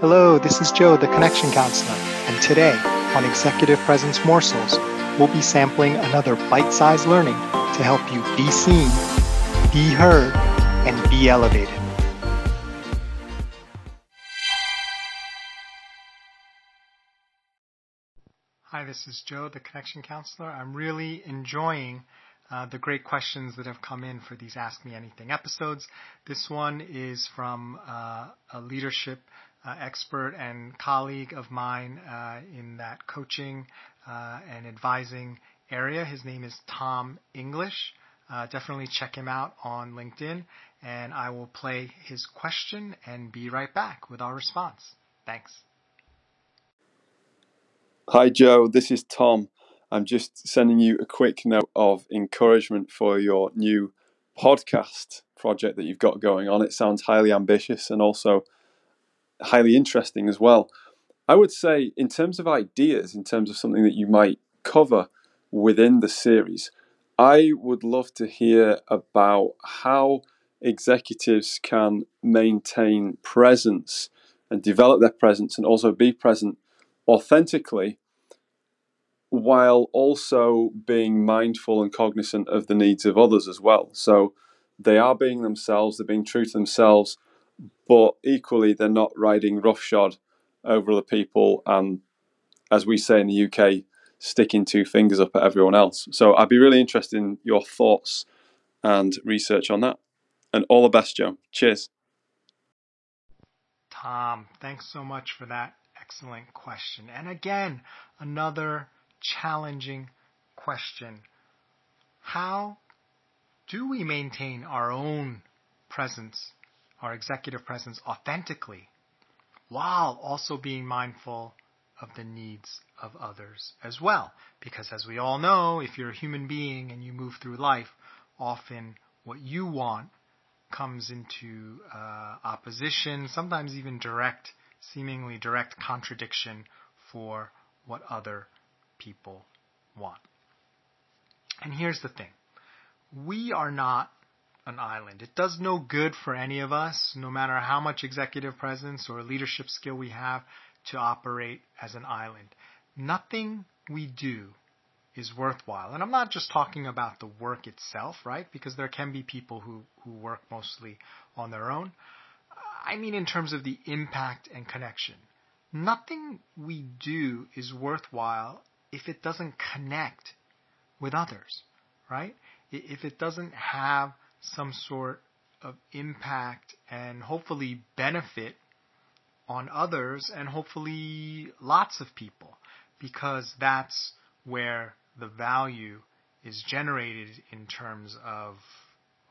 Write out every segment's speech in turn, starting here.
Hello, this is Joe, the Connection Counselor, and today on Executive Presence Morsels, we'll be sampling another bite sized learning to help you be seen, be heard, and be elevated. Hi, this is Joe, the Connection Counselor. I'm really enjoying uh, the great questions that have come in for these Ask Me Anything episodes. This one is from uh, a leadership expert and colleague of mine uh, in that coaching uh, and advising area. His name is Tom English. Uh, definitely check him out on LinkedIn, and I will play his question and be right back with our response. Thanks. Hi, Joe. This is Tom. I'm just sending you a quick note of encouragement for your new podcast project that you've got going on. It sounds highly ambitious and also highly interesting as well. I would say, in terms of ideas, in terms of something that you might cover within the series, I would love to hear about how executives can maintain presence and develop their presence and also be present authentically while also being mindful and cognizant of the needs of others as well. So they are being themselves, they're being true to themselves, but equally they're not riding roughshod over other people and as we say in the UK sticking two fingers up at everyone else. So I'd be really interested in your thoughts and research on that. And all the best Joe. Cheers. Tom thanks so much for that excellent question. And again another challenging question. How do we maintain our own presence our executive presence authentically while also being mindful of the needs of others as well. Because as we all know, if you're a human being and you move through life, often what you want comes into uh, opposition, sometimes even direct, seemingly direct contradiction for what other people want. And here's the thing. We are not an island. It does no good for any of us, no matter how much executive presence or leadership skill we have, to operate as an island. Nothing we do is worthwhile. And I'm not just talking about the work itself, right? Because there can be people who, who work mostly on their own. I mean, in terms of the impact and connection. Nothing we do is worthwhile if it doesn't connect with others, right? If it doesn't have some sort of impact and hopefully benefit on others and hopefully lots of people because that's where the value is generated in terms of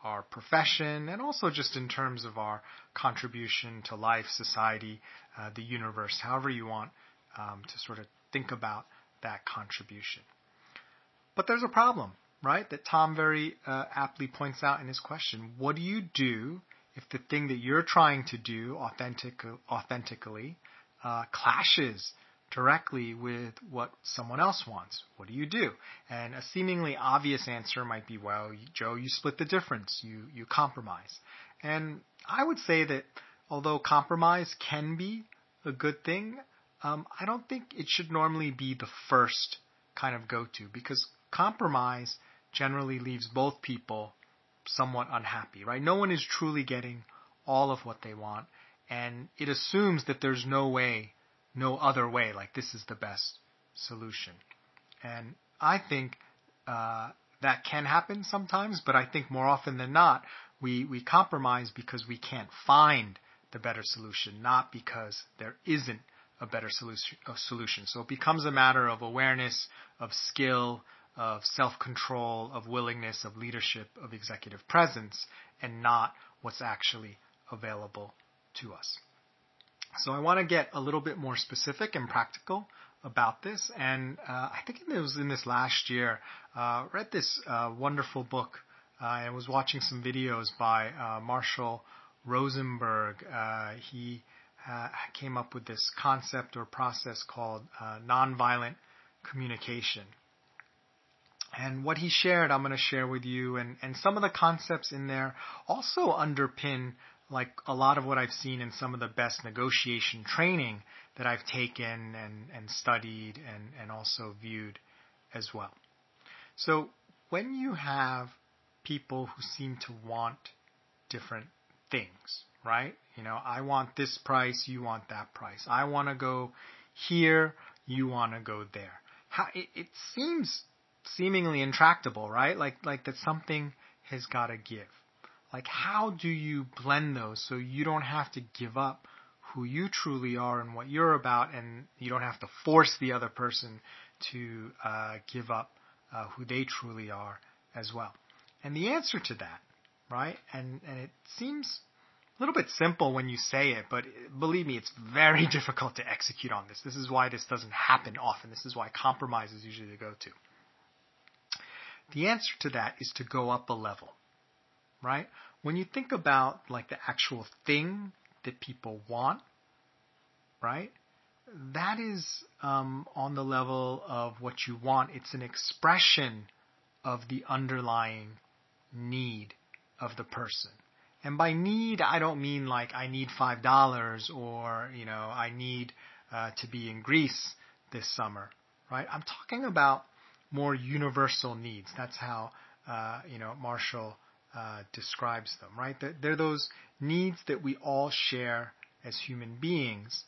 our profession and also just in terms of our contribution to life, society, uh, the universe, however you want um, to sort of think about that contribution. But there's a problem right? That Tom very uh, aptly points out in his question. What do you do if the thing that you're trying to do authentic, authentically uh, clashes directly with what someone else wants? What do you do? And a seemingly obvious answer might be, well, Joe, you split the difference. You you compromise. And I would say that although compromise can be a good thing, um, I don't think it should normally be the first kind of go to because compromise generally leaves both people somewhat unhappy, right? No one is truly getting all of what they want, and it assumes that there's no way, no other way, like this is the best solution. And I think uh, that can happen sometimes, but I think more often than not, we, we compromise because we can't find the better solution, not because there isn't a better solution. A solution. So it becomes a matter of awareness, of skill, of self-control, of willingness, of leadership, of executive presence, and not what's actually available to us. So I want to get a little bit more specific and practical about this. And uh, I think it was in this last year, uh, read this uh, wonderful book. Uh, I was watching some videos by uh, Marshall Rosenberg. Uh, he came up with this concept or process called nonviolent communication. And what he shared, I'm going to share with you. And, and some of the concepts in there also underpin like a lot of what I've seen in some of the best negotiation training that I've taken and, and studied and, and also viewed as well. So when you have people who seem to want different things, right? You know, I want this price, you want that price. I want to go here, you want to go there. How, it, it seems seemingly intractable, right? Like like that something has got to give. Like how do you blend those so you don't have to give up who you truly are and what you're about, and you don't have to force the other person to uh, give up uh, who they truly are as well. And the answer to that, right? And and it seems a little bit simple when you say it, but believe me, it's very difficult to execute on this. This is why this doesn't happen often. This is why compromise is usually the go-to. The answer to that is to go up a level, right? When you think about like the actual thing that people want, right? That is um, on the level of what you want. It's an expression of the underlying need of the person. And by need, I don't mean like I need five dollars or you know I need uh, to be in Greece this summer, right? I'm talking about more universal needs. That's how uh, you know Marshall uh, describes them, right? They're, they're those needs that we all share as human beings,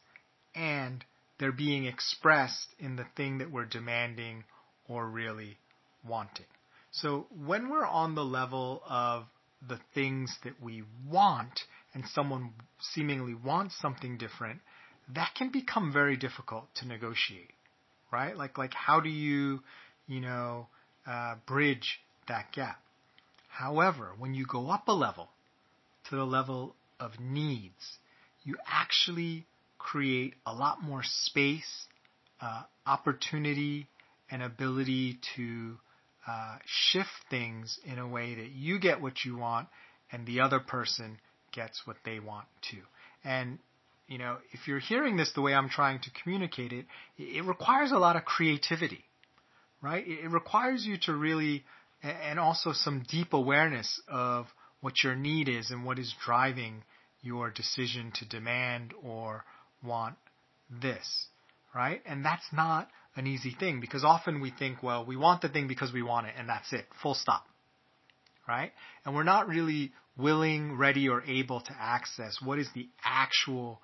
and they're being expressed in the thing that we're demanding or really wanting. So when we're on the level of the things that we want and someone seemingly wants something different, that can become very difficult to negotiate, right? Like, like how do you, you know, uh, bridge that gap? However, when you go up a level to the level of needs, you actually create a lot more space, uh, opportunity, and ability to uh, shift things in a way that you get what you want and the other person gets what they want too. And you know, if you're hearing this the way I'm trying to communicate it, it requires a lot of creativity, right? It requires you to really, and also some deep awareness of what your need is and what is driving your decision to demand or want this, right? And that's not an easy thing because often we think, well, we want the thing because we want it and that's it, full stop. Right? And we're not really willing, ready, or able to access what is the actual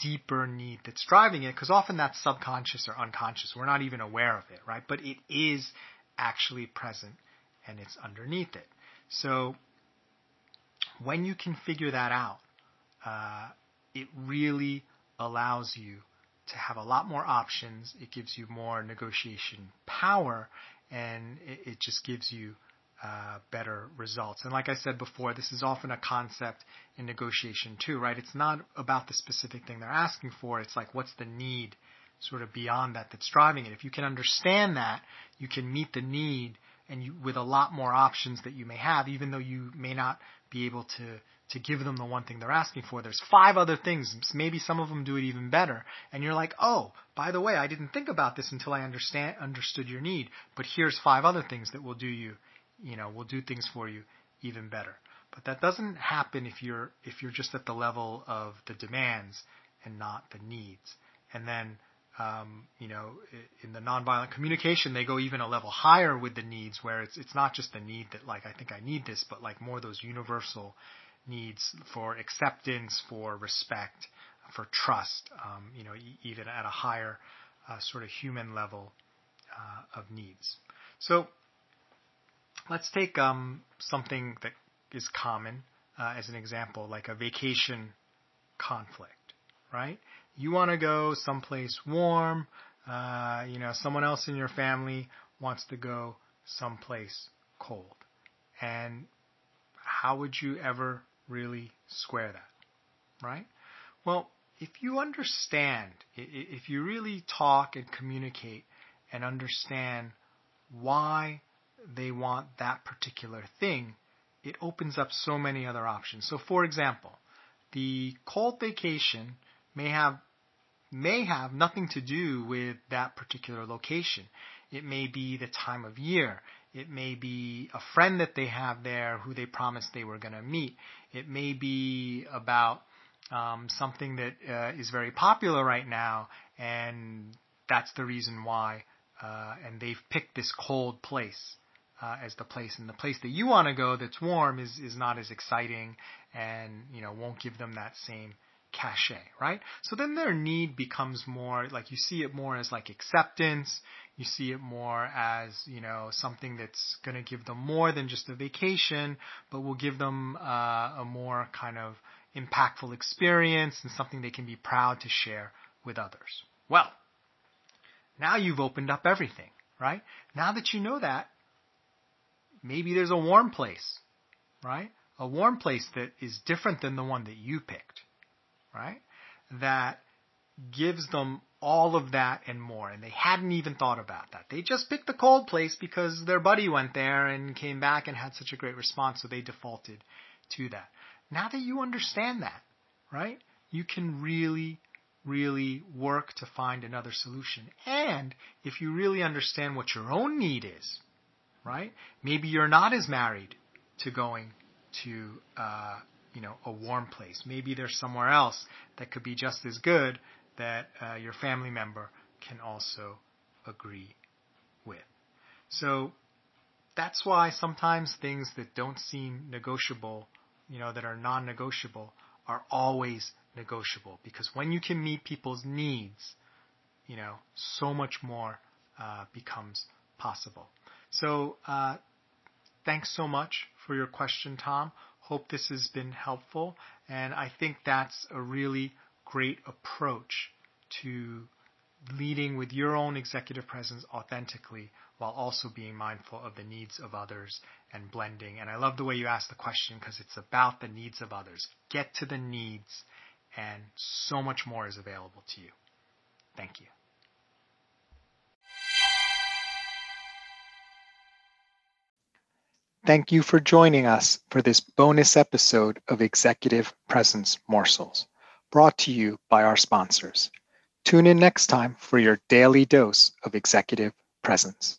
deeper need that's driving it because often that's subconscious or unconscious. We're not even aware of it, right? But it is actually present and it's underneath it. So when you can figure that out, uh, it really allows you to have a lot more options. It gives you more negotiation power, and it, it just gives you uh, better results. And like I said before, this is often a concept in negotiation too, right? It's not about the specific thing they're asking for. It's like what's the need sort of beyond that that's driving it. If you can understand that, you can meet the need and you, with a lot more options that you may have, even though you may not be able to to give them the one thing they're asking for. There's five other things. Maybe some of them do it even better. And you're like, oh, by the way, I didn't think about this until I understand understood your need. But here's five other things that will do you, you know, we'll do things for you even better. But that doesn't happen if you're if you're just at the level of the demands and not the needs. And then um, you know, in the nonviolent communication, they go even a level higher with the needs, where it's it's not just the need that like I think I need this, but like more those universal needs for acceptance, for respect, for trust, um, you know, even at a higher uh, sort of human level uh, of needs. So let's take um, something that is common uh, as an example, like a vacation conflict, right? You want to go someplace warm, uh, you know, someone else in your family wants to go someplace cold. And how would you ever really square that, right? Well, if you understand, if you really talk and communicate and understand why they want that particular thing, it opens up so many other options. So for example, the cold vacation may have may have nothing to do with that particular location. It may be the time of year. It may be a friend that they have there who they promised they were going to meet. It may be about um, something that uh, is very popular right now, and that's the reason why. Uh, and they've picked this cold place uh, as the place, and the place that you want to go that's warm is is not as exciting, and you know won't give them that same cachet, right? So then their need becomes more like you see it more as like acceptance. You see it more as, you know, something that's going to give them more than just a vacation, but will give them uh, a more kind of impactful experience and something they can be proud to share with others. Well, now you've opened up everything, right? Now that you know that, maybe there's a warm place, right? A warm place that is different than the one that you picked, right? That gives them all of that and more. And they hadn't even thought about that. They just picked the cold place because their buddy went there and came back and had such a great response, so they defaulted to that. Now that you understand that, right, you can really, really work to find another solution. And if you really understand what your own need is, right, maybe you're not as married to going to, uh, you know, a warm place. Maybe there's somewhere else that could be just as good that uh, your family member can also agree with. So that's why sometimes things that don't seem negotiable you know, that are non-negotiable are always negotiable because when you can meet people's needs, you know, so much more uh, becomes possible. So, uh, thanks so much for your question, Tom. Hope this has been helpful, and I think that's a really great approach to leading with your own executive presence authentically while also being mindful of the needs of others and blending. And I love the way you asked the question because it's about the needs of others. Get to the needs, and so much more is available to you. Thank you. Thank you for joining us for this bonus episode of Executive Presence Morsels, brought to you by our sponsors. Tune in next time for your daily dose of executive presence.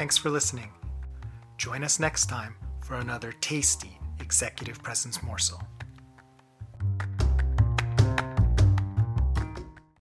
Thanks for listening. Join us next time for another tasty executive presence morsel.